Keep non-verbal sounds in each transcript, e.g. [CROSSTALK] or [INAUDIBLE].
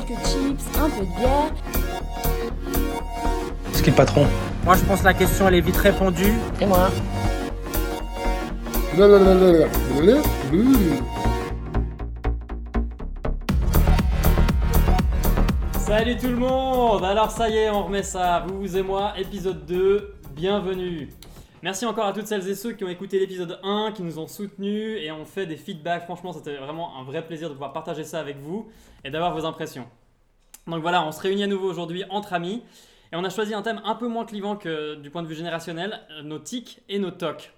quelques chips, un peu de bière. Ce qui est le patron Moi, je pense que la question, elle est vite répondue. Et moi Salut tout le monde Alors ça y est, on remet ça, vous et moi, épisode 2, bienvenue Merci encore à toutes celles et ceux qui ont écouté l'épisode 1, qui nous ont soutenus et ont fait des feedbacks. Franchement, c'était vraiment un vrai plaisir de pouvoir partager ça avec vous et d'avoir vos impressions. Donc voilà, on se réunit à nouveau aujourd'hui entre amis et on a choisi un thème un peu moins clivant que du point de vue générationnel, euh, nos tics et nos tocs.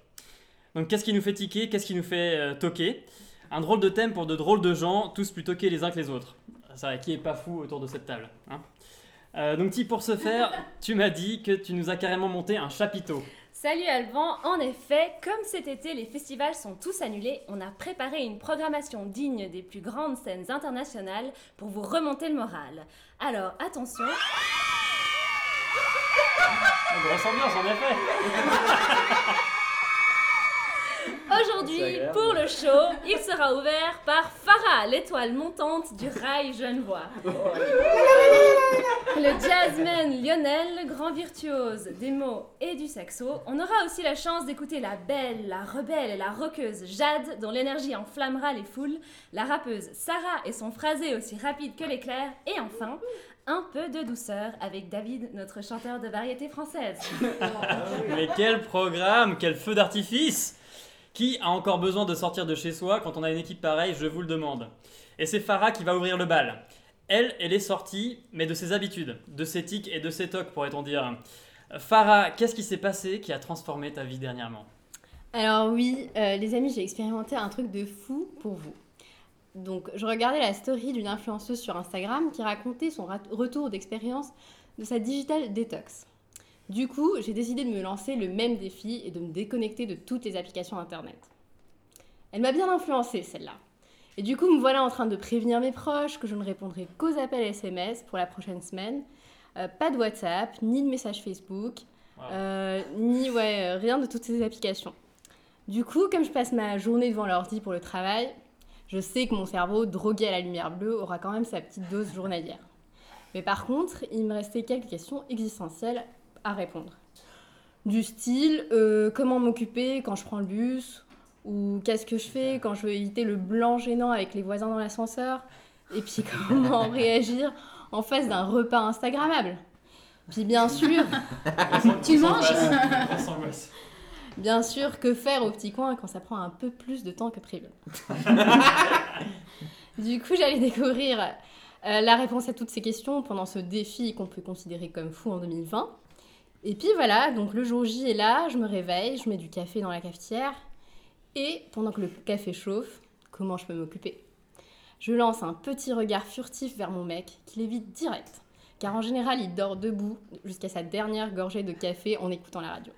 Donc qu'est-ce qui nous fait tiquer, qu'est-ce qui nous fait euh, toquer? Un drôle de thème pour de drôles de gens, tous plus toqués les uns que les autres. Ça, qui est pas fou autour de cette table hein Euh, Donc Ti, pour ce faire, tu m'as dit que tu nous as carrément monté un chapiteau. Salut Alban, en effet, comme cet été les festivals sont tous annulés, on a préparé une programmation digne des plus grandes scènes internationales pour vous remonter le moral. Alors attention, Grosse ambiance en effet [LAUGHS] aujourd'hui pour le show, il sera ouvert par Farah, l'étoile montante du rail genevois. Le jazzman Lionel, le grand virtuose des mots et du saxo. On aura aussi la chance d'écouter la belle, la rebelle et la rockeuse Jade, dont l'énergie enflammera les foules, la rappeuse Sarah et son phrasé aussi rapide que l'éclair, et enfin, un peu de douceur avec David, notre chanteur de variété française. Mais quel programme, quel feu d'artifice Qui a encore besoin de sortir de chez soi quand on a une équipe pareille, je vous le demande. Et c'est Farah qui va ouvrir le bal. Elle, elle est sortie, mais de ses habitudes, de ses tics et de ses tocs, pourrait-on dire. Farah, qu'est-ce qui s'est passé qui a transformé ta vie dernièrement? Alors oui, euh, les amis, j'ai expérimenté un truc de fou pour vous. Donc, je regardais la story d'une influenceuse sur Instagram qui racontait son retour d'expérience de sa digital detox. Du coup, j'ai décidé de me lancer le même défi et de me déconnecter de toutes les applications Internet. Elle m'a bien influencée, celle-là. Et du coup, me voilà en train de prévenir mes proches que je ne répondrai qu'aux appels SMS pour la prochaine semaine. Euh, pas de WhatsApp, ni de messages Facebook, Wow. euh, ni ouais, euh, rien de toutes ces applications. Du coup, comme je passe ma journée devant l'ordi pour le travail, je sais que mon cerveau, drogué à la lumière bleue, aura quand même sa petite dose journalière. Mais par contre, il me restait quelques questions existentielles à répondre. Du style, euh, comment m'occuper quand je prends le bus Ou qu'est-ce que je fais quand je veux éviter le blanc gênant avec les voisins dans l'ascenseur Et puis [LAUGHS] comment réagir en face d'un repas Instagrammable Puis bien sûr, [LAUGHS] Tu manges. Bien sûr, que faire au petit coin quand ça prend un peu plus de temps que prévu [LAUGHS] Du coup, j'allais découvrir euh, la réponse à toutes ces questions pendant ce défi qu'on peut considérer comme fou en 2020. Et puis voilà, donc le jour J est là, je me réveille, je mets du café dans la cafetière. Et pendant que le café chauffe, comment je peux m'occuper? Je lance un petit regard furtif vers mon mec, qui l'évite direct. Car en général, il dort debout jusqu'à sa dernière gorgée de café en écoutant la radio.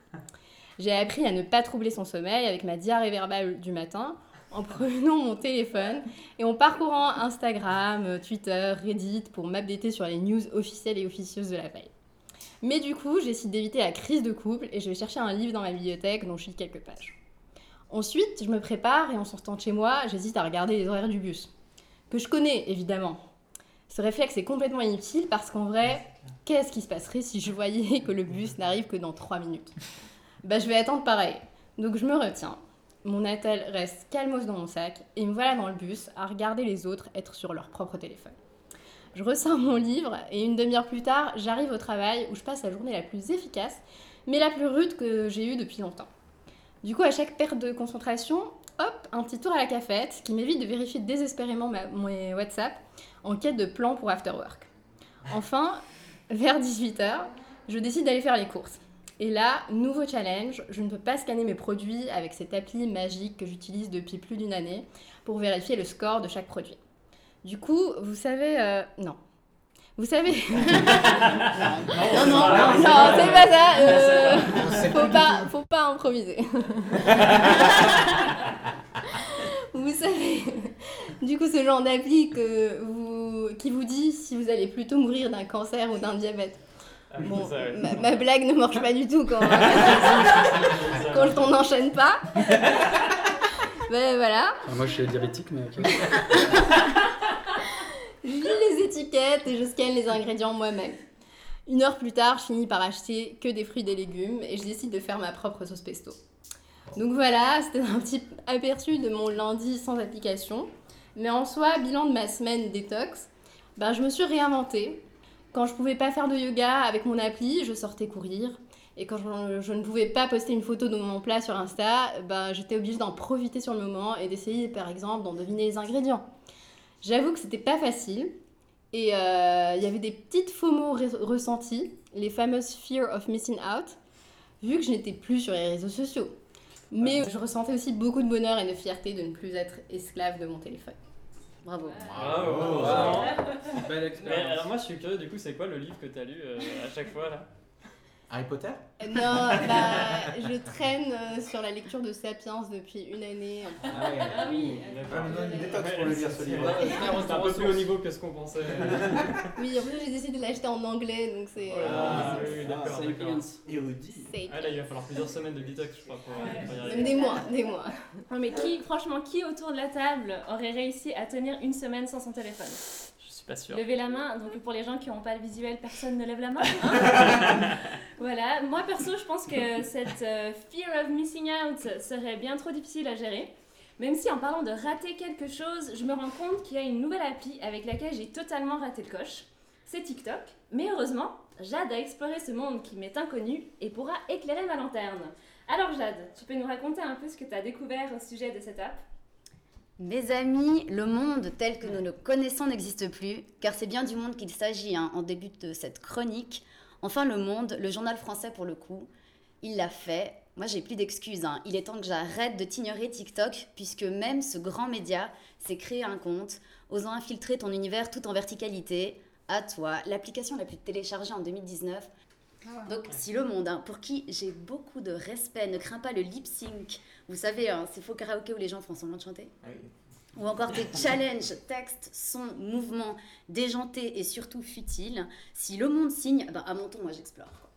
J'ai appris à ne pas troubler son sommeil avec ma diarrhée verbale du matin, en prenant mon téléphone et en parcourant Instagram, Twitter, Reddit pour m'updater sur les news officielles et officieuses de la veille. Mais du coup, j'essaie d'éviter la crise de couple et je vais chercher un livre dans ma bibliothèque dont je lis quelques pages. Ensuite, je me prépare et en sortant de chez moi, j'hésite à regarder les horaires du bus. Que je connais, évidemment. Ce réflexe est complètement inutile parce qu'en vrai, qu'est-ce qui se passerait si je voyais que le bus n'arrive que dans 3 minutes? Bah, je vais attendre pareil. Donc, je me retiens. Mon attel reste calmos dans mon sac et me voilà dans le bus à regarder les autres être sur leur propre téléphone. Je ressors mon livre et une demi-heure plus tard, j'arrive au travail où je passe la journée la plus efficace, mais la plus rude que j'ai eue depuis longtemps. Du coup, à chaque perte de concentration, hop, un petit tour à la cafette qui m'évite de vérifier désespérément mon WhatsApp en quête de plan pour after work. Enfin, vers 18h, je décide d'aller faire les courses. Et là, nouveau challenge, je ne peux pas scanner mes produits avec cette appli magique que j'utilise depuis plus d'une année pour vérifier le score de chaque produit. Du coup, vous savez... euh, non. Vous savez... [LAUGHS] [LAUGHS] Non, non, Ah, non, c'est pas ça. euh, [LAUGHS] faut pas, faut pas improviser. vous savez, du coup, ce genre d'appli que vous, qui vous dit si vous allez plutôt mourir d'un cancer ou d'un diabète. Bon, Ça, ouais. ma, ma blague ne marche pas du tout quand, quand on n'enchaîne pas. ben voilà, Ah, Moi, je suis diabétique, mais. Je lis les étiquettes et je scanne les ingrédients moi-même. Une heure plus tard, je finis par acheter que des fruits et des légumes et je décide de faire ma propre sauce pesto. Donc voilà, c'était un petit aperçu de mon lundi sans application. Mais en soi, bilan de ma semaine détox, ben, je me suis réinventée. Quand je pouvais pas faire de yoga avec mon appli, je sortais courir. Et quand je, je ne pouvais pas poster une photo de mon plat sur Insta, ben, j'étais obligée d'en profiter sur le moment et d'essayer par exemple d'en deviner les ingrédients. J'avoue que c'était pas facile. Et euh, il y avait des petites FOMO re- ressenties, les fameuses fear of missing out, vu que je n'étais plus sur les réseaux sociaux. Mais je ressentais aussi beaucoup de bonheur et de fierté de ne plus être esclave de mon téléphone. Bravo. Bravo, Bravo. vraiment. Belle Mais expérience. alors moi je suis curieux du coup c'est quoi le livre que t'as lu euh, à chaque fois là? Harry Potter Euh, Non, [LAUGHS] bah, je traîne euh, sur la lecture de Sapiens depuis une année. Ah ouais. Ah oui. Ah, une détox pour le lire, ce C'est livre. C'est un peu plus haut niveau que ce qu'on pensait. Oui, en plus j'ai décidé de l'acheter en anglais, donc c'est... Oh Ah, oui, oui, d'accord. Érudit. Ah là il va falloir plusieurs semaines de détox je crois pour, pour y Même arriver. des mois, des mois. Non, mais qui, franchement, qui autour de la table aurait réussi à tenir une semaine sans son téléphone? Suis pas sûr. Levez la main, donc pour les gens qui n'ont pas le visuel, personne ne lève la main. hein. [LAUGHS] voilà, moi perso, je pense que cette euh, fear of missing out serait bien trop difficile à gérer. Même si en parlant de rater quelque chose, je me rends compte qu'il y a une nouvelle appli avec laquelle j'ai totalement raté le coche. C'est TikTok. Mais heureusement, Jade a exploré ce monde qui m'est inconnu et pourra éclairer ma lanterne. Alors Jade, tu peux nous raconter un peu ce que tu as découvert au sujet de cette app? Mes amis, le monde tel que nous le connaissons n'existe plus, car c'est bien du monde qu'il s'agit hein, en début de cette chronique. Enfin, le monde, le journal français pour le coup, il l'a fait. Moi, j'ai plus d'excuses. hein. Il est temps que j'arrête de t'ignorer TikTok, puisque même ce grand média s'est créé un compte, osant infiltrer ton univers tout en verticalité. À toi, l'application la plus téléchargée en 2019. Donc, si le monde, hein, pour qui j'ai beaucoup de respect, ne craint pas le lip sync, vous savez, hein, ces faux karaokés où les gens font semblant de chanter, ou encore tes [LAUGHS] challenges, textes, sons, mouvements déjantés et surtout futiles. Si le monde signe, ben, à mon tour, moi j'explore.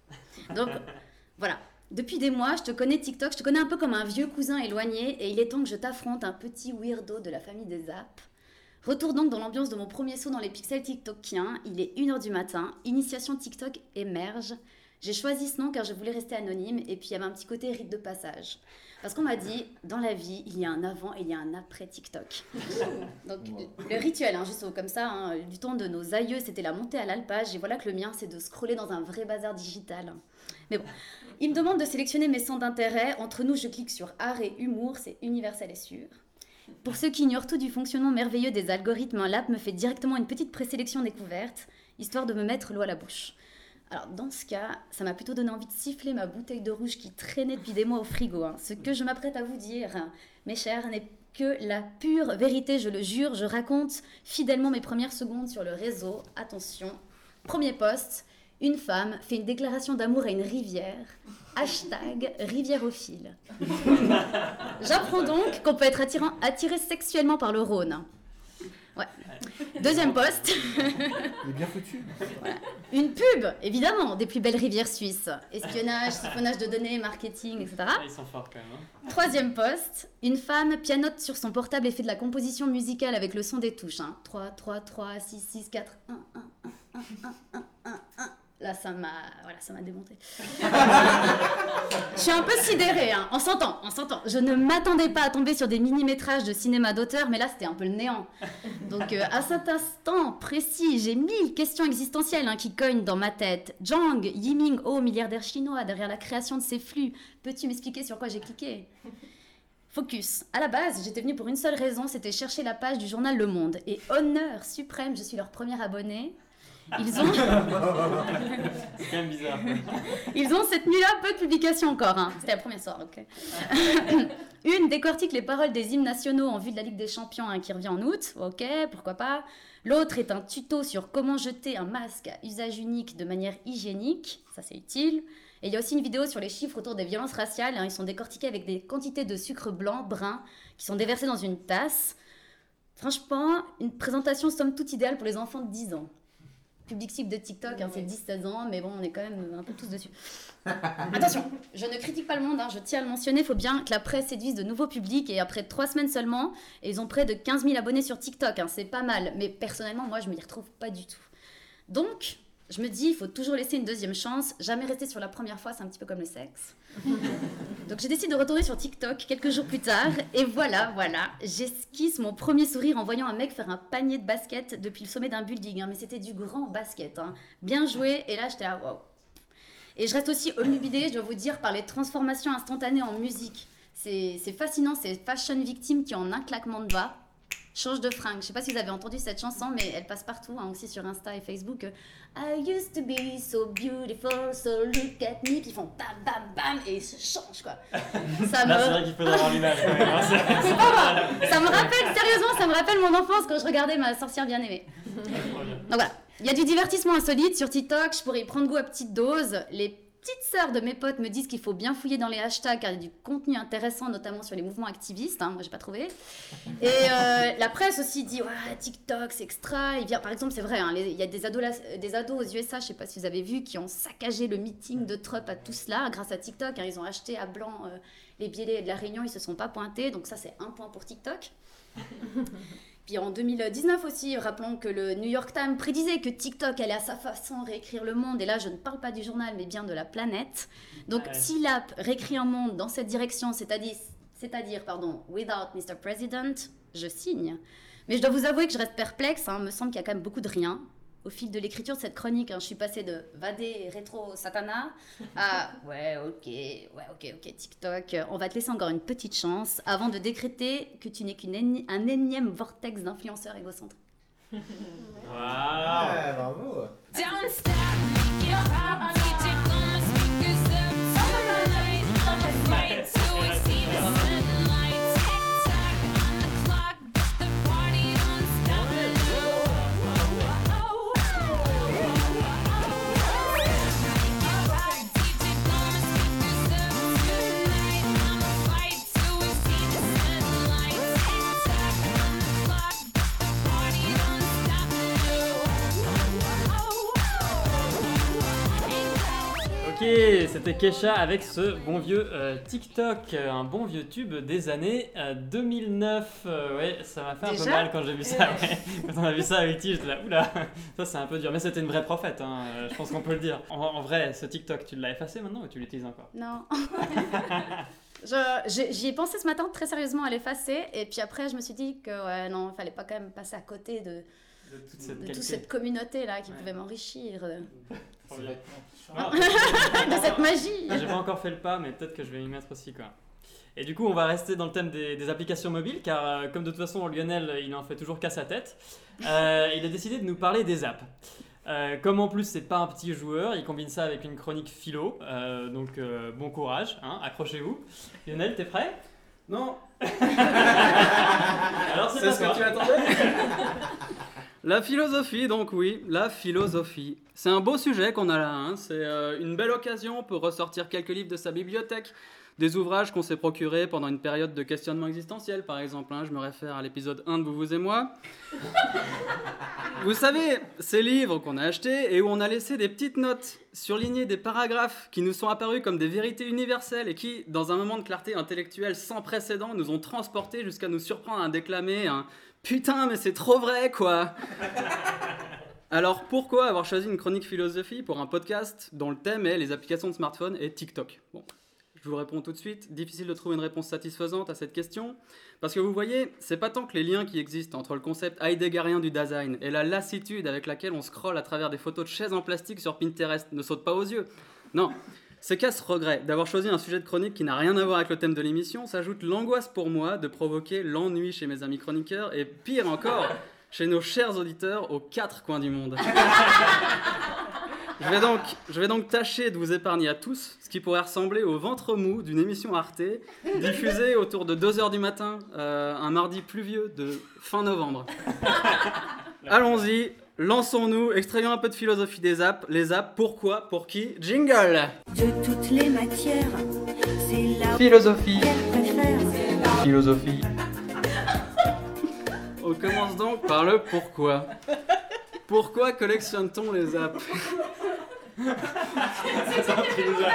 Donc [LAUGHS] voilà. Depuis des mois, je te connais TikTok, je te connais un peu comme un vieux cousin éloigné et il est temps que je t'affronte un petit weirdo de la famille des apps. Retour donc dans l'ambiance de mon premier saut dans les pixels TikTokiens. Il est 1h du matin, initiation TikTok émerge. J'ai choisi ce nom car je voulais rester anonyme et puis il y avait un petit côté rite de passage. Parce qu'on m'a dit, dans la vie, il y a un avant et il y a un après TikTok. [LAUGHS] Donc le rituel, hein, juste comme ça, hein, du temps de nos aïeux, c'était la montée à l'alpage. Et voilà que le mien, c'est de scroller dans un vrai bazar digital. Mais bon, il me demande de sélectionner mes centres d'intérêt. Entre nous, je clique sur art et humour, c'est universel et sûr. Pour ceux qui ignorent tout du fonctionnement merveilleux des algorithmes, l'app me fait directement une petite présélection découverte, histoire de me mettre l'eau à la bouche. Alors dans ce cas, ça m'a plutôt donné envie de siffler ma bouteille de rouge qui traînait depuis des mois au frigo. hein. Ce que je m'apprête à vous dire, mes chers, n'est que la pure vérité, je le jure. Je raconte fidèlement mes premières secondes sur le réseau. Attention, premier poste, une femme fait une déclaration d'amour à une rivière. Hashtag rivièreophile. [LAUGHS] J'apprends donc qu'on peut être attirant- attiré sexuellement par le Rhône. Ouais. Deuxième poste. [LAUGHS] Il est bien foutu. Une pub, évidemment, des plus belles rivières suisses. Espionnage, siphonnage de données, marketing, etc. Ah, ils sont forts quand même. hein. Troisième poste, une femme pianote sur son portable et fait de la composition musicale avec le son des touches. Hein. 3, 3, 3, 6, 6, 4, 1, 1, 1, 1, 1, 1, 1, 1. Là, ça m'a voilà, ça m'a démonté. [LAUGHS] Je suis un peu sidérée, hein. on s'entend, on s'entend. Je ne m'attendais pas à tomber sur des mini-métrages de cinéma d'auteur, mais là, c'était un peu le néant. Donc, euh, à cet instant précis, j'ai mille questions existentielles hein, qui cognent dans ma tête. Zhang Yiming Ho, milliardaire chinois, derrière la création de ces flux, peux-tu m'expliquer sur quoi j'ai cliqué? Focus. À la base, j'étais venue pour une seule raison, c'était chercher la page du journal Le Monde. Et honneur suprême, je suis leur premier abonné. Ils ont, C'est quand même bizarre. ils ont cette nuit-là peu de publications encore. hein. C'était la première soirée, ok. Une décortique les paroles des hymnes nationaux en vue de la Ligue des Champions hein, qui revient en août. Ok, pourquoi pas. L'autre est un tuto sur comment jeter un masque à usage unique de manière hygiénique. Ça, c'est utile. Et il y a aussi une vidéo sur les chiffres autour des violences raciales. hein. Ils sont décortiqués avec des quantités de sucre blanc, brun, qui sont déversés dans une tasse. Franchement, une présentation somme toute idéale pour les enfants de 10 ans. Public cible de TikTok, hein, c'est 10-16 ans, mais bon, on est quand même un peu tous dessus. [LAUGHS] Attention, je ne critique pas le monde, hein, je tiens à le mentionner, il faut bien que la presse séduise de nouveaux publics, et après 3 semaines seulement, ils ont près de 15 000 abonnés sur TikTok, hein, c'est pas mal, mais personnellement, moi, je me y retrouve pas du tout. Donc, je me dis, il faut toujours laisser une deuxième chance, jamais rester sur la première fois, c'est un petit peu comme le sexe. [LAUGHS] Donc j'ai décidé de retourner sur TikTok quelques jours plus tard, et voilà, voilà, j'esquisse mon premier sourire en voyant un mec faire un panier de basket depuis le sommet d'un building, hein, mais c'était du grand basket, hein. bien joué, et là j'étais à wow. Et je reste aussi omnibulée, je dois vous dire, par les transformations instantanées en musique. C'est c'est fascinant, c'est Fashion Victim qui en un claquement de bas change de fringue. Je sais pas si vous avez entendu cette chanson, mais elle passe partout, hein, aussi sur Insta et Facebook. I used to be so beautiful, so look at me. Puis ils font bam bam bam et ils se changent quoi. [LAUGHS] Ça me, Là, c'est vrai qu'il faudrait avoir l'image. hein, c'est- [LAUGHS] c'est pas moi. Ça me rappelle, sérieusement, ça me rappelle mon enfance quand je regardais ma sorcière bien aimée. Donc voilà, il y a du divertissement insolite sur TikTok, je pourrais y prendre goût à petite dose. Les petites sœurs de mes potes me disent qu'il faut bien fouiller dans les hashtags car il y a du contenu intéressant, notamment sur les mouvements activistes. hein, moi, j'ai pas trouvé. Et euh, la presse aussi dit ouais, TikTok, c'est extra. Il vient, par exemple, c'est vrai, hein, il y a des ados, des ados aux USA, je sais pas si vous avez vu, qui ont saccagé le meeting de Trump à tout cela grâce à TikTok. hein, ils ont acheté à blanc euh, les billets de la réunion, ils se sont pas pointés. Donc ça, c'est un point pour TikTok. Puis en 2019 aussi, rappelons que le New York Times prédisait que TikTok allait à sa façon réécrire le monde. Et là, je ne parle pas du journal, mais bien de la planète. Donc Ouais. si l'app réécrit un monde dans cette direction, c'est-à-dire, c'est-à-dire, pardon, without Mr. President, je signe. Mais je dois vous avouer que je reste perplexe. Hein, me semble qu'il y a quand même beaucoup de rien. Au fil de l'écriture de cette chronique, hein, je suis passée de vadé rétro satana à [LAUGHS] ouais ok ouais ok ok TikTok. euh, On va te laisser encore une petite chance avant de décréter que tu n'es qu'un énième vortex d'influenceurs égocentriques. [LAUGHS] Waouh. Ouais, bravo. Don't stop, Ok, c'était Kesha avec ce bon vieux euh, TikTok, euh, un bon vieux tube des années euh, 2009. Euh, ouais, ça m'a fait un peu mal quand j'ai vu ça. ouais. Quand on a vu ça avec Tige, j'étais là, oula, ça c'est un peu dur. Mais c'était une vraie prophète, hein, euh, je pense qu'on peut le dire. En, en vrai, ce TikTok, tu l'as effacé maintenant ou tu l'utilises encore? Non. [LAUGHS] J'y ai pensé ce matin très sérieusement à l'effacer et puis après je me suis dit que ouais non, il fallait pas quand même passer à côté de, De toute de cette toute qualité. cette communauté là qui Ouais. pouvait m'enrichir bien. [LAUGHS] [LAUGHS] de cette magie. Ah, J'ai pas encore fait le pas, mais peut-être que je vais y mettre aussi quoi. Et du coup, on va rester dans le thème des, des applications mobiles, car euh, comme de toute façon Lionel, il en fait toujours qu'à sa tête, euh, [LAUGHS] il a décidé de nous parler des apps. Euh, comme en plus c'est pas un petit joueur, il combine ça avec une chronique philo, euh, donc euh, bon courage, hein, accrochez-vous. Lionel, t'es prêt? Non, Alors c'est ce que tu attendais? La philosophie, donc oui, la philosophie. C'est un beau sujet qu'on a là, hein. c'est euh, une belle occasion pour ressortir quelques livres de sa bibliothèque, des ouvrages qu'on s'est procurés pendant une période de questionnement existentiel, par exemple. hein. Je me réfère à l'épisode 1 de Vous, vous et moi. Vous savez, ces livres qu'on a achetés et où on a laissé des petites notes, surlignées des paragraphes qui nous sont apparus comme des vérités universelles et qui, dans un moment de clarté intellectuelle sans précédent, nous ont transportés jusqu'à nous surprendre à déclamer un Putain, mais c'est trop vrai, quoi Alors pourquoi avoir choisi une chronique philosophie pour un podcast dont le thème est les applications de smartphone et TikTok? Bon, je vous réponds tout de suite. Difficile de trouver une réponse satisfaisante à cette question. Parce que vous voyez, c'est pas tant que les liens qui existent entre le concept heideggerien du design et la lassitude avec laquelle on scrolle à travers des photos de chaises en plastique sur Pinterest ne sautent pas aux yeux. Non, c'est qu'à ce regret d'avoir choisi un sujet de chronique qui n'a rien à voir avec le thème de l'émission s'ajoute l'angoisse pour moi de provoquer l'ennui chez mes amis chroniqueurs et pire encore, [LAUGHS] chez nos chers auditeurs aux quatre coins du monde. Je vais, donc, je vais donc tâcher de vous épargner à tous ce qui pourrait ressembler au ventre mou d'une émission Arte diffusée autour de 2h du matin, euh, un mardi pluvieux de fin novembre. [LAUGHS] Allons-y, lançons-nous, extrayons un peu de philosophie des apps. Les apps, pourquoi, pour qui Jingle de toutes les matières. C'est la Philosophie, préfère. philosophie. [LAUGHS] On commence donc par le pourquoi. Pourquoi collectionne-t-on les apps? A, il nous a-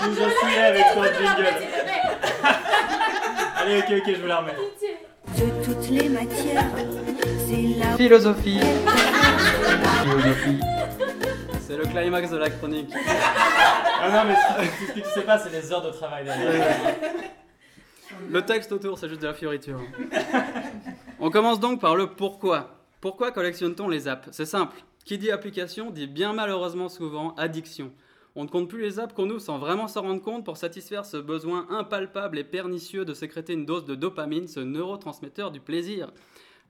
il nous a avec son jingle. Allez, ok, ok, je vais la remettre. de toutes les matières. C'est la Philosophie. Philosophie. C'est le climax de la chronique. Ah non, mais ce qui- ce qui se passe, c'est les heures de travail derrière. Le texte autour, c'est juste de la fioriture. On commence donc par le pourquoi. Pourquoi collectionne-t-on les apps? C'est simple. Qui dit application dit bien malheureusement souvent addiction. On ne compte plus les apps qu'on ouvre sans vraiment s'en rendre compte pour satisfaire ce besoin impalpable et pernicieux de sécréter une dose de dopamine, ce neurotransmetteur du plaisir.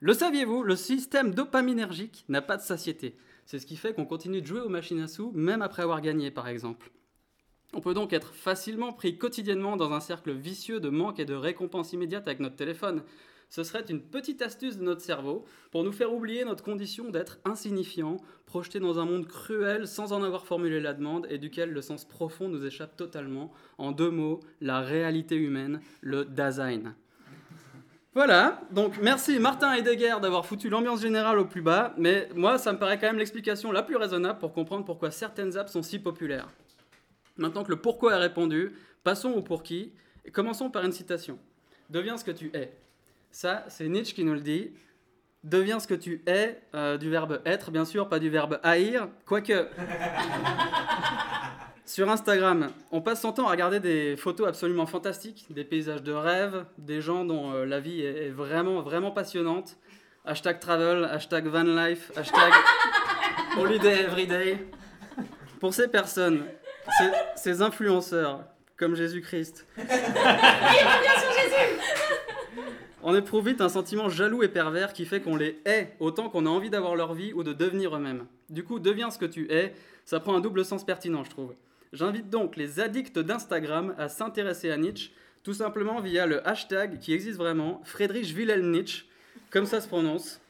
Le saviez-vous, le système dopaminergique n'a pas de satiété. C'est ce qui fait qu'on continue de jouer aux machines à sous, même après avoir gagné, par exemple. On peut donc être facilement pris quotidiennement dans un cercle vicieux de manque et de récompense immédiate avec notre téléphone. Ce serait une petite astuce de notre cerveau pour nous faire oublier notre condition d'être insignifiant, projeté dans un monde cruel sans en avoir formulé la demande et duquel le sens profond nous échappe totalement. En deux mots, la réalité humaine, le Dasein. Voilà, donc merci Martin Heidegger d'avoir foutu l'ambiance générale au plus bas, mais moi ça me paraît quand même l'explication la plus raisonnable pour comprendre pourquoi certaines apps sont si populaires. Maintenant que le pourquoi est répondu, passons au pour qui, et commençons par une citation. Deviens ce que tu es. Ça, c'est Nietzsche qui nous le dit. Deviens ce que tu es, euh, du verbe être, bien sûr, pas du verbe haïr, quoique. Sur Instagram, on passe son temps à regarder des photos absolument fantastiques, des paysages de rêve, des gens dont euh, la vie est est vraiment, vraiment passionnante. Hashtag travel, hashtag van life, hashtag [LAUGHS] holiday everyday. Pour ces personnes, ces, ces influenceurs, comme Jésus-Christ, [LAUGHS] on éprouve vite un sentiment jaloux et pervers qui fait qu'on les hait autant qu'on a envie d'avoir leur vie ou de devenir eux-mêmes. Du coup, deviens ce que tu es, ça prend un double sens pertinent, je trouve. J'invite donc les addicts d'Instagram à s'intéresser à Nietzsche, tout simplement via le hashtag qui existe vraiment, Friedrich Wilhelm Nietzsche, comme ça se prononce.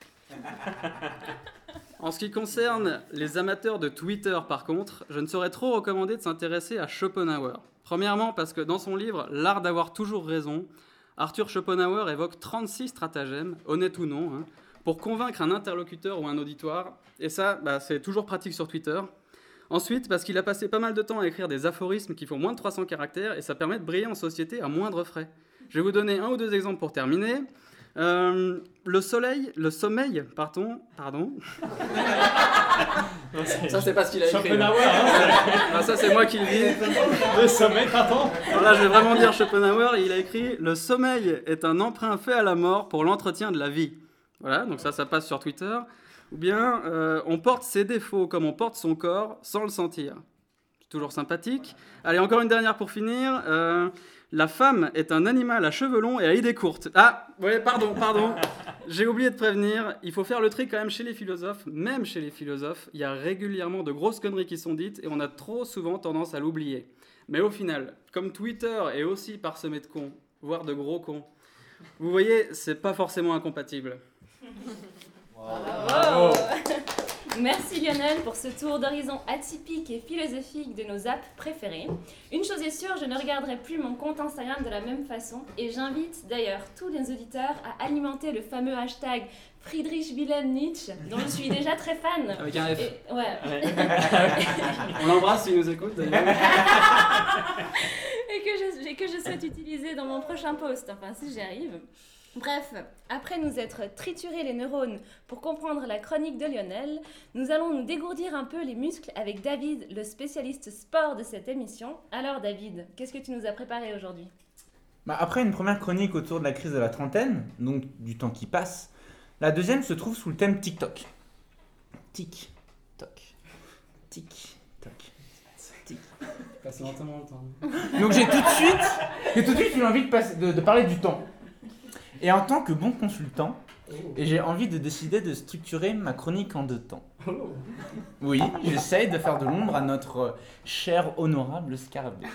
En ce qui concerne les amateurs de Twitter, par contre, je ne saurais trop recommander de s'intéresser à Schopenhauer. Premièrement, parce que dans son livre L'art d'avoir toujours raison, Arthur Schopenhauer évoque 36 stratagèmes, honnêtes ou non, hein, pour convaincre un interlocuteur ou un auditoire. Et ça, bah, c'est toujours pratique sur Twitter. Ensuite, parce qu'il a passé pas mal de temps à écrire des aphorismes qui font moins de 300 caractères et ça permet de briller en société à moindre frais. Je vais vous donner un ou deux exemples pour terminer. Euh, le soleil, le sommeil, pardon, pardon. [LAUGHS] Ça, c'est pas ce qu'il a écrit. Schopenhauer, hein, Ah, ça, c'est moi qui le dis. [LAUGHS] le sommet, pardon. Alors là, je vais vraiment dire Schopenhauer. Il a écrit Le sommeil est un emprunt fait à la mort pour l'entretien de la vie. Voilà, donc ça, ça passe sur Twitter. Ou bien, euh, on porte ses défauts comme on porte son corps sans le sentir. C'est toujours sympathique. Allez, encore une dernière pour finir. Euh, la femme est un animal à cheveux longs et à idées courtes. Ah, ouais, pardon, pardon. [LAUGHS] J'ai oublié de prévenir. Il faut faire le tri quand même chez les philosophes. Même chez les philosophes, il y a régulièrement de grosses conneries qui sont dites et on a trop souvent tendance à l'oublier. Mais au final, comme Twitter est aussi parsemé de cons, voire de gros cons, vous voyez, c'est pas forcément incompatible. [LAUGHS] Bravo [LAUGHS] Merci Lionel pour ce tour d'horizon atypique et philosophique de nos apps préférées. Une chose est sûre, je ne regarderai plus mon compte Instagram de la même façon et j'invite d'ailleurs tous les auditeurs à alimenter le fameux hashtag Friedrich Wilhelm Nietzsche, dont je suis déjà très fan. [LAUGHS] Avec un F. Et- ouais. [LAUGHS] On l'embrasse s'il nous écoute d'ailleurs. et que je, et que je souhaite utiliser dans mon prochain post, enfin si j'y arrive. Bref, après nous être trituré les neurones pour comprendre la chronique de Lionel, nous allons nous dégourdir un peu les muscles avec David, le spécialiste sport de cette émission. Alors David, qu'est-ce que tu nous as préparé aujourd'hui? Bah, après une première chronique autour de la crise de la trentaine, donc du temps qui passe, la deuxième se trouve sous le thème TikTok. Tic-toc. Tic-toc. Tic. Passe lentement le temps. Donc j'ai tout de suite, j'ai tout de suite eu envie de, passer- de- de parler du temps. Et en tant que bon consultant, j'ai envie de décider de structurer ma chronique en deux temps. Oui, j'essaye de faire de l'ombre à notre euh, cher honorable Scarabée.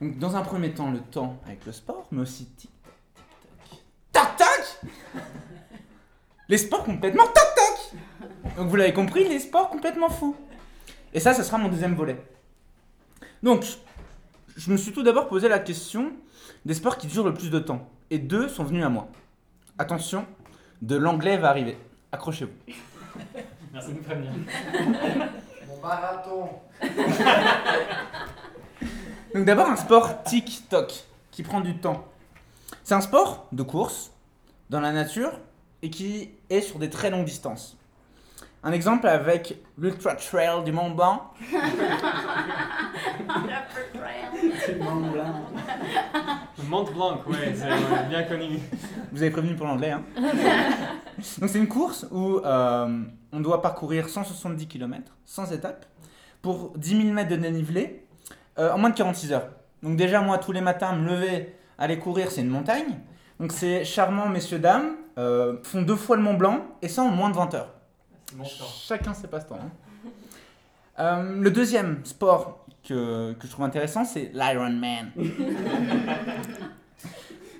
Donc dans un premier temps, le temps avec le sport, mais aussi tic-tac, tic-tac. Tac-tac Les sports complètement tac-tac Donc vous l'avez compris, les sports complètement fous. Et ça, ce sera mon deuxième volet. Donc, je me suis tout d'abord posé la question des sports qui durent le plus de temps. Et deux sont venus à moi. Attention, de l'anglais va arriver. Accrochez-vous. [LAUGHS] Merci de nous prévenir. Mon marathon. [LAUGHS] Donc d'abord un sport tic-toc, qui prend du temps. C'est un sport de course dans la nature et qui est sur des très longues distances. Un exemple avec l'Ultra Trail du Mont Blanc. [LAUGHS] Mont Blanc, ouais, [LAUGHS] c'est ouais, bien connu. Vous avez prévenu pour l'anglais, hein [LAUGHS] Donc c'est une course où euh, on doit parcourir 170 km, sans étape, pour 10 000 mètres de dénivelé, euh, en moins de 46 heures. Donc déjà, moi, tous les matins, me lever, aller courir, c'est une montagne. Donc c'est charmant, messieurs, dames, euh, font deux fois le Mont Blanc, et ça en moins de 20 heures. C'est mon sport. Chacun ses passe-temps. hein. Euh, le deuxième sport que, que je trouve intéressant, c'est l'Ironman. [LAUGHS]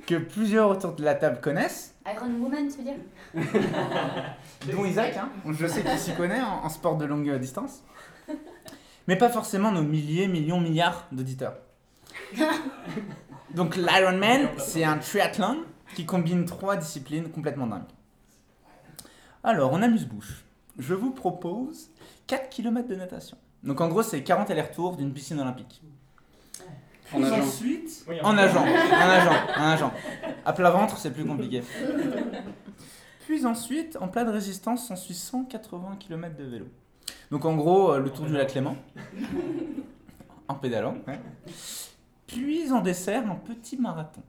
que plusieurs autour de la table connaissent, Iron Woman, tu veux dire? [LAUGHS] Dont Isaac. Hein. Je sais qu'il s'y connaît en, en sport de longue distance. Mais pas forcément nos milliers, millions, milliards d'auditeurs. Donc l'Ironman, c'est un triathlon qui combine trois disciplines complètement dingues. Alors, on amuse-bouche. Je vous propose 4 km de natation. Donc en gros, c'est 40 allers-retours d'une piscine olympique. En nageant. Ensuite, Oui, en nageant, en nageant, en nageant. À plat ventre, c'est plus compliqué. Puis ensuite, en plat de résistance, on suit 180 km de vélo. Donc en gros, euh, le tour du lac Léman. En pédalant. ouais. Puis en dessert, un petit marathon.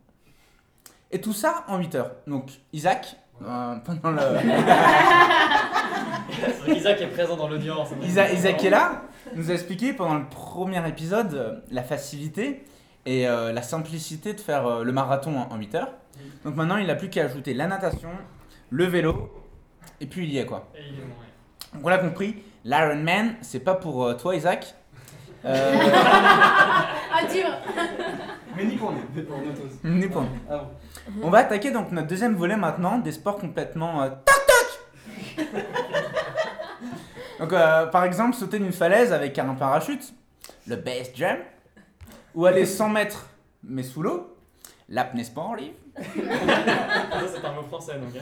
Et tout ça en 8 heures. Donc Isaac, euh, pendant le... [LAUGHS] Isaac est présent dans l'audience. Isa- Isaac est là, nous a expliqué pendant le premier épisode euh, la facilité et euh, la simplicité de faire euh, le marathon en, en 8 heures. Donc maintenant, il n'a plus qu'à ajouter la natation, le vélo, et puis il y est quoi. Et il est bon, ouais. Donc on l'a compris, l'Ironman, c'est pas pour euh, toi Isaac. Euh, [LAUGHS] Ah, dur Mais ni pour nous, mais pour nous tous. ni pour nous. Ah bon. On va attaquer donc notre deuxième volet maintenant, des sports complètement euh, [LAUGHS] Donc euh, par exemple sauter d'une falaise avec un parachute, le base jump, ou aller 100 mètres mais sous l'eau, l'apnée sportive. [LAUGHS] Ça, c'est un mot français donc. hein.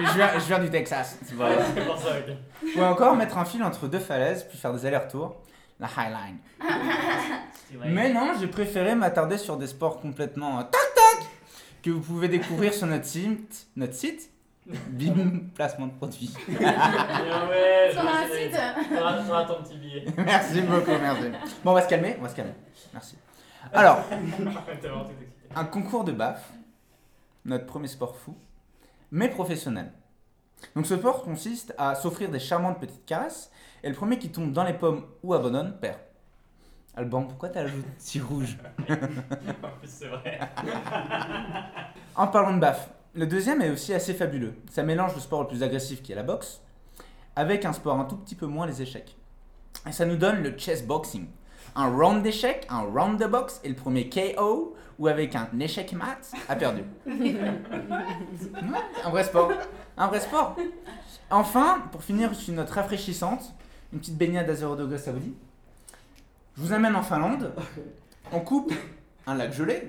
Mais [LAUGHS] Je viens, je viens du Texas. pour ça, ok. Ou encore mettre un fil entre deux falaises puis faire des allers-retours, la highline. Mais non, j'ai préféré m'attarder sur des sports complètement euh, tac tac que vous pouvez découvrir sur notre site, notre site. Bim, placement de produit. [LAUGHS] Bien ouais, Sur un site T'auras ton petit billet. [LAUGHS] merci beaucoup, merci. Bon, on va se calmer, on va se calmer. Merci. [LAUGHS] Alors, un concours de baffe, notre premier sport fou, mais professionnel. Donc ce sport consiste à s'offrir des charmantes petites caresses, et le premier qui tombe dans les pommes ou abandonne perd. Alban, pourquoi t'as la joue si rouge? En plus, c'est vrai. En parlant de baffe, le deuxième est aussi assez fabuleux. Ça mélange le sport le plus agressif qui est la boxe, avec un sport un tout petit peu moins les échecs. Et ça nous donne le chess boxing. Un round d'échecs, un round de boxe, et le premier KO, ou avec un échec mat, a perdu. [LAUGHS] Un vrai sport. Un vrai sport. Enfin, pour finir sur une note rafraîchissante, une petite baignade à 0 degré, ça vous dit? Je vous amène en Finlande. On coupe un lac gelé.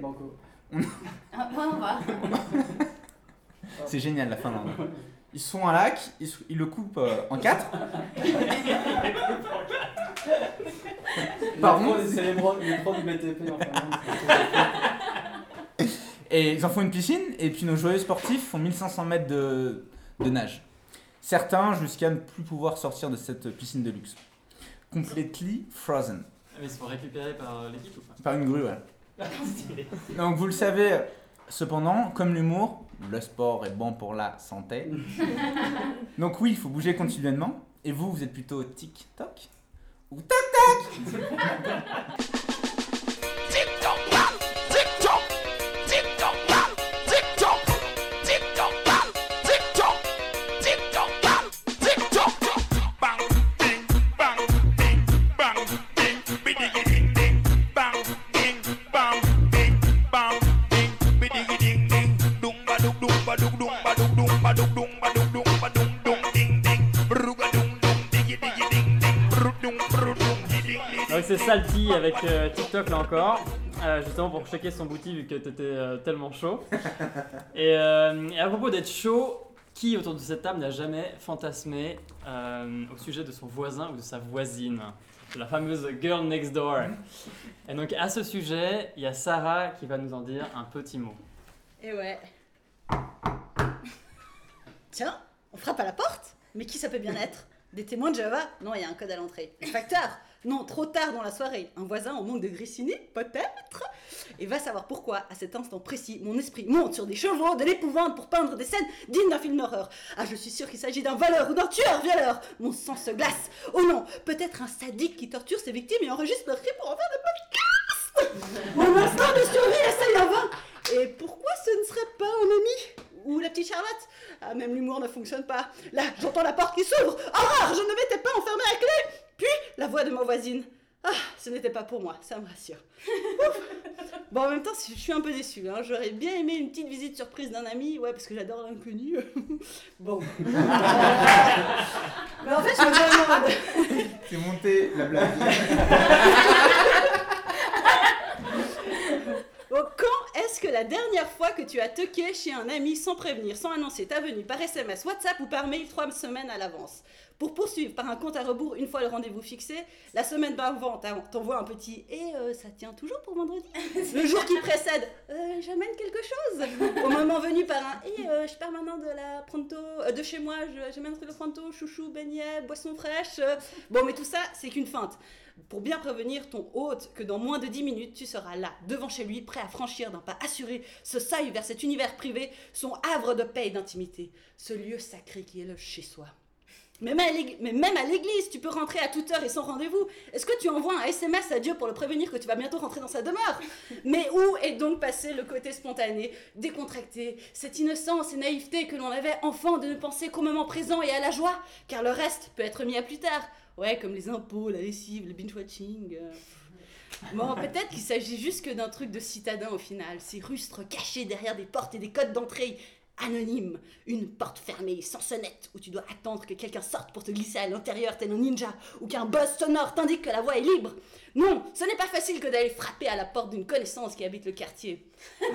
Ah, on va. [LAUGHS] C'est génial la Finlande. Ils se font un lac, ils, ils le coupent euh, en quatre. Par contre, C'est les pros les pros du BTP en Finlande. Et ils en font une piscine, et puis nos joyeux sportifs font 1500 mètres de, de nage. Certains jusqu'à ne plus pouvoir sortir de cette piscine de luxe. Completely frozen. Ah, Mais ils se font récupérer par euh, l'équipe ou pas? Par une grue, ouais. Donc vous le savez, cependant, comme l'humour, le sport est bon pour la santé. [LAUGHS] Donc oui, il faut bouger continuellement. Et vous, vous êtes plutôt tic-toc ou tac-tac [LAUGHS] Donc c'est Salty avec euh, TikTok là encore, euh, justement pour checker son bouti vu que t'étais euh, tellement chaud. [LAUGHS] Et, euh, et à propos d'être chaud, Qui autour de cette table n'a jamais fantasmé euh, au sujet de son voisin ou de sa voisine? De La fameuse girl next door. Et donc à ce sujet, il y a Sarah qui va nous en dire un petit mot. Et ouais. Tiens, on frappe à la porte? Mais qui ça peut bien être? Des témoins de Java Non, il y a un code à l'entrée. Le facteur Non, trop tard dans la soirée. Un voisin en manque de grissini Peut-être Et va savoir pourquoi, à cet instant précis, mon esprit monte sur des chevaux de l'épouvante pour peindre des scènes dignes d'un film d'horreur. Ah, je suis sûre qu'il s'agit d'un voleur ou d'un tueur violeur Mon sang se glace Oh non Peut-être un sadique qui torture ses victimes et enregistre leur cri pour en faire des podcasts Mon instinct de survie essaye vain Et pourquoi ce ne serait pas un ami ou la petite Charlotte? Ah, même l'humour ne fonctionne pas. Là, j'entends la porte qui s'ouvre. Horreur, je ne m'étais pas enfermée à clé. Puis, la voix de ma voisine. Ah, ce n'était pas pour moi, ça me rassure. [LAUGHS] Bon, en même temps, je suis un peu déçue. Hein. J'aurais bien aimé une petite visite surprise d'un ami, ouais, parce que j'adore l'inconnu. [LAUGHS] bon. [LAUGHS] Mais en fait, je me demande. C'est monté la blague. Bon, quand est-ce que la dernière fois que tu as toqué chez un ami sans prévenir, sans annoncer ta venue par SMS, WhatsApp ou par mail trois semaines à l'avance? Pour poursuivre par un compte à rebours une fois le rendez-vous fixé, la semaine d'avant, t'en- t'envoies un petit Et euh, ça tient toujours pour vendredi? [LAUGHS] Le jour qui précède, Euh, j'amène quelque chose Au moment venu par un Et euh, je pars maintenant de la pronto, de chez moi, j'amènerai le pronto, chouchou, beignet, boisson fraîche. Bon, mais tout ça, c'est qu'une feinte pour bien prévenir ton hôte que dans moins de 10 minutes, tu seras là, devant chez lui, prêt à franchir d'un pas assuré ce seuil vers cet univers privé, son havre de paix et d'intimité, ce lieu sacré qui est le chez-soi. Mais même, à mais même à l'église, tu peux rentrer à toute heure et sans rendez-vous. Est-ce que tu envoies un SMS à Dieu pour le prévenir que tu vas bientôt rentrer dans sa demeure? [LAUGHS] Mais où est donc passé le côté spontané, décontracté, cette innocence et naïveté que l'on avait enfant de ne penser qu'au moment présent et à la joie? Car le reste peut être mis à plus tard. Ouais, comme les impôts, la lessive, le binge-watching. euh. Bon, [LAUGHS] peut-être qu'il s'agit juste que d'un truc de citadin au final. Ces rustres cachés derrière des portes et des codes d'entrée anonymes. Une porte fermée, sans sonnette, où tu dois attendre que quelqu'un sorte pour te glisser à l'intérieur tel un ninja, ou qu'un buzz sonore t'indique que la voie est libre. Non, ce n'est pas facile que d'aller frapper à la porte d'une connaissance qui habite le quartier. [LAUGHS]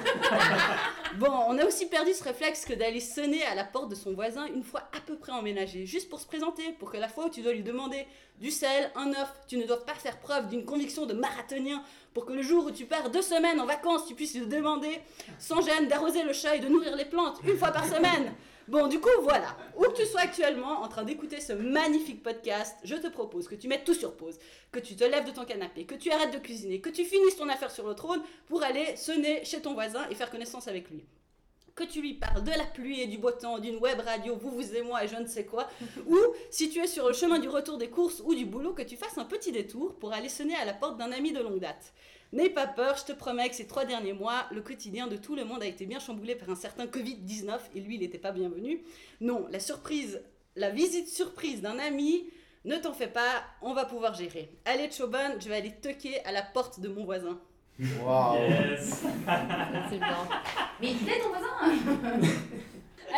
Bon, on a aussi perdu ce réflexe que d'aller sonner à la porte de son voisin une fois à peu près emménagé, juste pour se présenter, pour que la fois où tu dois lui demander du sel, un œuf, tu ne dois pas faire preuve d'une conviction de marathonien, pour que le jour où tu pars deux semaines en vacances, tu puisses lui demander, sans gêne, d'arroser le chat et de nourrir les plantes une fois par semaine. Bon, du coup, voilà. Où que tu sois actuellement en train d'écouter ce magnifique podcast, je te propose que tu mettes tout sur pause, que tu te lèves de ton canapé, que tu arrêtes de cuisiner, que tu finisses ton affaire sur le trône pour aller sonner chez ton voisin et faire connaissance avec lui que tu lui parles de la pluie et du beau temps, d'une web radio, vous, vous et moi et je ne sais quoi, [LAUGHS] ou si tu es sur le chemin du retour des courses ou du boulot, que tu fasses un petit détour pour aller sonner à la porte d'un ami de longue date. N'aie pas peur, je te promets que ces trois derniers mois, le quotidien de tout le monde a été bien chamboulé par un certain Covid-19 et lui, il n'était pas bienvenu. Non, la surprise, la visite surprise d'un ami, ne t'en fais pas, on va pouvoir gérer. Allez, Choban, je vais aller toquer à la porte de mon voisin. Waouh. Yes. [LAUGHS] C'est bien. Mais il est ton voisin [LAUGHS]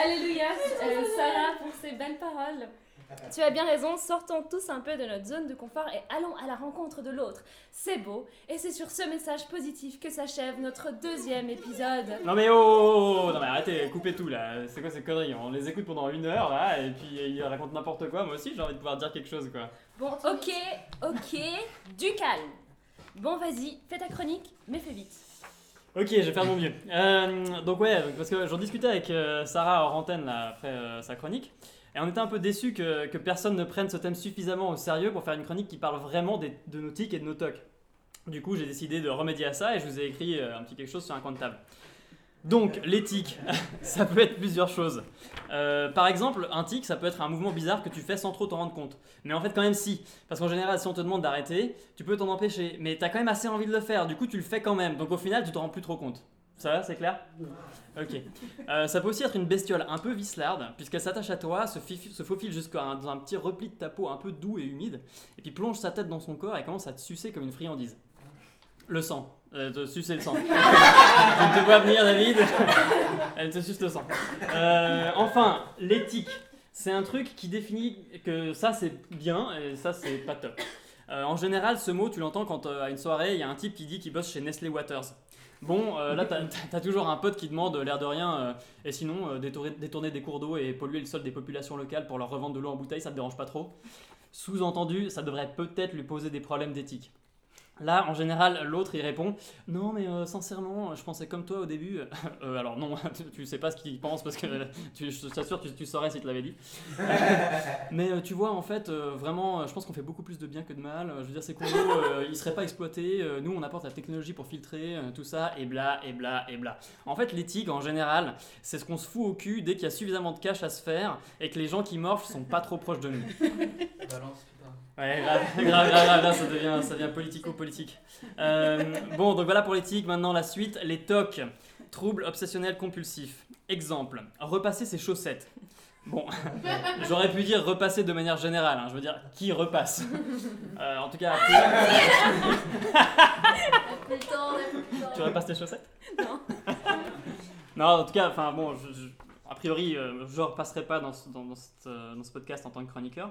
Alléluia, euh, Sarah, pour ces belles paroles. Tu as bien raison, sortons tous un peu de notre zone de confort et allons à la rencontre de l'autre. C'est beau, et c'est sur ce message positif que s'achève notre deuxième épisode. Non mais oh, oh, oh, non mais arrêtez, coupez tout là. C'est quoi ces conneries? On les écoute pendant une heure là et puis ils racontent n'importe quoi. Moi aussi j'ai envie de pouvoir dire quelque chose quoi. Bon, ok, ok, du calme. Bon, vas-y, fais ta chronique, mais fais vite. Ok, je vais faire mon mieux. Euh, donc ouais, parce que j'en discutais avec euh, Sarah hors antenne là, après euh, sa chronique, et on était un peu déçus que, que personne ne prenne ce thème suffisamment au sérieux pour faire une chronique qui parle vraiment des- de nos tics et de nos tocs. Du coup, j'ai décidé de remédier à ça et je vous ai écrit euh, un petit quelque chose sur un coin de table. Donc, les [LAUGHS] tics, ça peut être plusieurs choses. Euh, par exemple, un tic, ça peut être un mouvement bizarre que tu fais sans trop t'en rendre compte. Mais en fait, quand même, si. Parce qu'en général, si on te demande d'arrêter, tu peux t'en empêcher. Mais t'as quand même assez envie de le faire. Du coup, tu le fais quand même. Donc, au final, tu t'en rends plus trop compte. Ça va, c'est clair Ok. Euh, ça peut aussi être une bestiole un peu vislarde, puisqu'elle s'attache à toi, se, se faufile jusqu'à un, petit repli de ta peau un peu doux et humide, et puis plonge sa tête dans son corps et commence à te sucer comme une friandise. Le sang. Euh, te sucer le sang. [LAUGHS] Je te vois venir, David. Elle te suce le sang. Euh, enfin, l'éthique. C'est un truc qui définit que ça c'est bien et ça c'est pas top. En général, ce mot, tu l'entends quand à une soirée, il y a un type qui dit qu'il bosse chez Nestlé Waters. Bon, euh, là, t'as toujours un pote qui demande, euh, l'air de rien, euh, et sinon, détourner, détourner des cours d'eau et polluer le sol des populations locales pour leur revendre de l'eau en bouteille, ça te dérange pas trop? Sous-entendu, ça devrait peut-être lui poser des problèmes d'éthique. Là, en général, l'autre, il répond Non, mais euh, sincèrement, je pensais comme toi au début. [LAUGHS] Euh, alors, non, [LAUGHS] tu, tu sais pas ce qu'il pense parce que euh, tu, je t'assure, tu, tu saurais s'il te l'avait dit. [LAUGHS] mais tu vois, en fait, euh, vraiment, je pense qu'on fait beaucoup plus de bien que de mal. Je veux dire, ces condos, euh, ils seraient pas exploités. Nous, on apporte la technologie pour filtrer tout ça, et bla, et bla, et bla. En fait, l'éthique, en général, c'est ce qu'on se fout au cul dès qu'il y a suffisamment de cash à se faire et que les gens qui morfent sont pas trop proches de nous. Balance. Ouais, grave, grave, grave, grave, ça devient, ça devient politico-politique. Euh, bon, donc voilà pour l'éthique, maintenant la suite, les TOC, troubles obsessionnels compulsifs. Exemple, repasser ses chaussettes. Bon, [LAUGHS] j'aurais pu dire repasser de manière générale, hein, je veux dire qui repasse? Euh, en tout cas, [LAUGHS] tu repasses tes chaussettes? Non. [LAUGHS] non, en tout cas, enfin bon, je- je- a priori, euh, je repasserai pas dans ce, dans, dans cette, euh, dans ce podcast en tant que chroniqueur.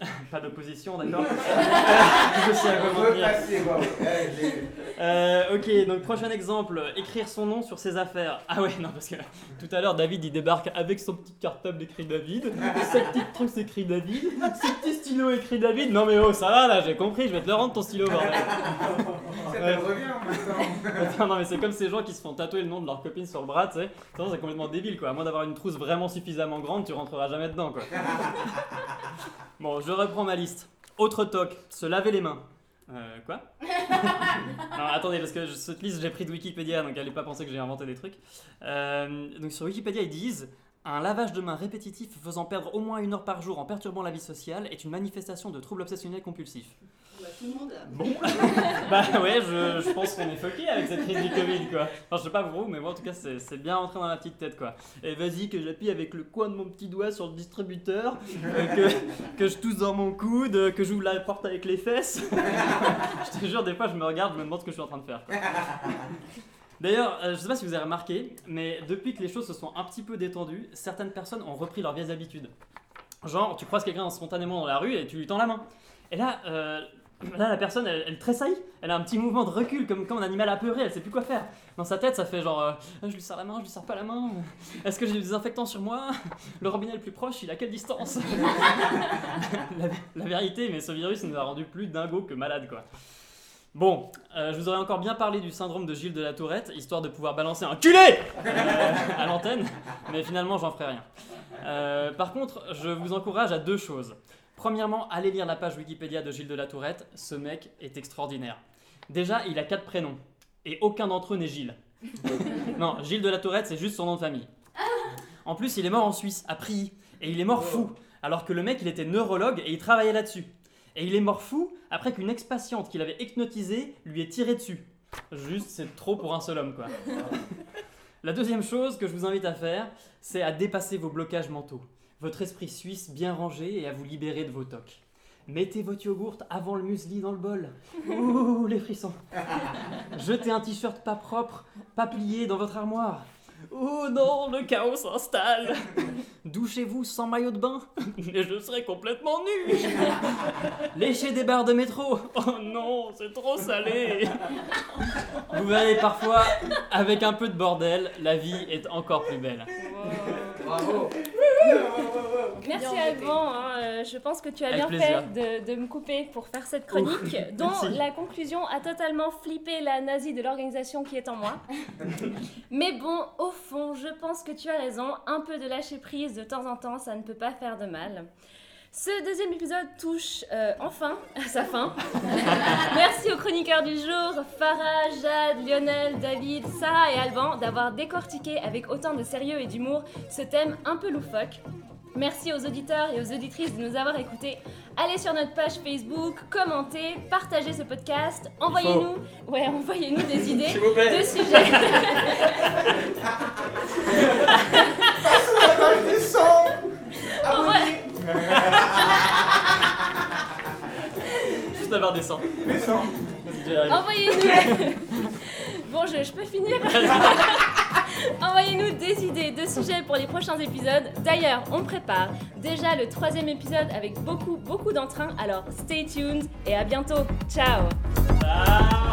[LAUGHS] pas d'opposition, d'accord [LAUGHS] Je sais à quoi l'ai eu. Euh, ok, donc prochain exemple, écrire son nom sur ses affaires. Ah ouais, non, parce que tout à l'heure, David, il débarque avec son petit cartable écrit David, sa petite trousse écrit David, ses petits stylos écrit David. Non mais oh, ça va là, j'ai compris, je vais te le rendre ton stylo, bordel. Ça Ouais. revient en même temps. Attends, non mais c'est comme ces gens qui se font tatouer le nom de leur copine sur le bras, tu sais. C'est complètement débile quoi. À moins d'avoir une trousse vraiment suffisamment grande, tu rentreras jamais dedans quoi. [LAUGHS] Bon, je reprends ma liste. Autre toc, se laver les mains. Euh, quoi [LAUGHS] Non, attendez, parce que je- cette liste, j'ai pris de Wikipédia, donc allez pas penser que j'ai inventé des trucs. Euh, donc sur Wikipédia, ils disent un lavage de mains répétitif faisant perdre au moins une heure par jour en perturbant la vie sociale est une manifestation de troubles obsessionnels compulsifs. Bah, tout le monde a. Bon, [LAUGHS] bah ouais, je, je pense qu'on est foqué avec cette crise du Covid quoi. Enfin, je sais pas pour vous, mais moi en tout cas, c'est c'est bien rentré dans la petite tête quoi. Et vas-y, que j'appuie avec le coin de mon petit doigt sur le distributeur, euh, que, que je tousse dans mon coude, euh, que j'ouvre la porte avec les fesses. [LAUGHS] je te jure, des fois, je me regarde, je me demande ce que je suis en train de faire. quoi. D'ailleurs, euh, je sais pas si vous avez remarqué, mais depuis que les choses se sont un petit peu détendues, certaines personnes ont repris leurs vieilles habitudes. Genre, tu croises quelqu'un spontanément dans la rue et tu lui tends la main. Et là, euh, là la personne, elle, elle tressaille, elle a un petit mouvement de recul comme, comme un animal apeuré, elle sait plus quoi faire. Dans sa tête, ça fait genre, euh, je lui serre la main, je lui serre pas la main. Est-ce que j'ai du désinfectant sur moi? Le robinet le plus proche, il a quelle distance? [LAUGHS] La, vérité, mais ce virus nous a rendu plus dingos que malades, quoi. Bon, euh, je vous aurais encore bien parlé du syndrome de Gilles de la Tourette, histoire de pouvoir balancer un culé euh, [LAUGHS] à l'antenne, mais finalement j'en ferai rien. Euh, par contre, je vous encourage à deux choses. Premièrement, allez lire la page Wikipédia de Gilles de la Tourette, ce mec est extraordinaire. Déjà, il a quatre prénoms, et aucun d'entre eux n'est Gilles. [LAUGHS] Non, Gilles de la Tourette, c'est juste son nom de famille. En plus, il est mort en Suisse, à Prilly, et il est mort fou, alors que le mec, il était neurologue et il travaillait là-dessus. Et il est mort fou après qu'une ex-patiente qu'il avait hypnotisée lui ait tiré dessus. Juste, c'est trop pour un seul homme, quoi. [LAUGHS] La deuxième chose que je vous invite à faire, c'est à dépasser vos blocages mentaux. Votre esprit suisse bien rangé et à vous libérer de vos tocs. Mettez votre yogourt avant le muesli dans le bol. Ouh, les frissons. [LAUGHS] Jetez un t-shirt pas propre, pas plié dans votre armoire. Oh non, le chaos s'installe. [LAUGHS] Douchez-vous sans maillot de bain [LAUGHS] et je serai complètement nu. [LAUGHS] Léchez des barres de métro. Oh non, c'est trop salé. Vous verrez parfois, avec un peu de bordel, la vie est encore plus belle. Bravo. Merci Alban, hein, euh, je pense que tu as Avec bien plaisir. fait de, de me couper pour faire cette chronique, dont merci. la conclusion a totalement flippé la nazie de l'organisation qui est en moi. Mais bon, au fond, je pense que tu as raison, un peu de lâcher prise de temps en temps, ça ne peut pas faire de mal. Ce deuxième épisode touche euh, enfin à sa fin. [LAUGHS] Merci aux chroniqueurs du jour, Farah, Jade, Lionel, David, Sarah et Alban, d'avoir décortiqué avec autant de sérieux et d'humour ce thème un peu loufoque. Merci aux auditeurs et aux auditrices de nous avoir écoutés. Allez sur notre page Facebook, commentez, partagez ce podcast, envoyez-nous, ouais, envoyez-nous des [LAUGHS] idées S'il vous plaît. de sujets. [LAUGHS] Juste des. Vas-y, j'y arrive. Envoyez-nous. [LAUGHS] bon, je, je peux finir. [LAUGHS] Envoyez-nous des idées de sujets pour les prochains épisodes. D'ailleurs, on prépare déjà le troisième épisode avec beaucoup, beaucoup d'entrain. Alors, stay tuned et à bientôt. Ciao. Ciao.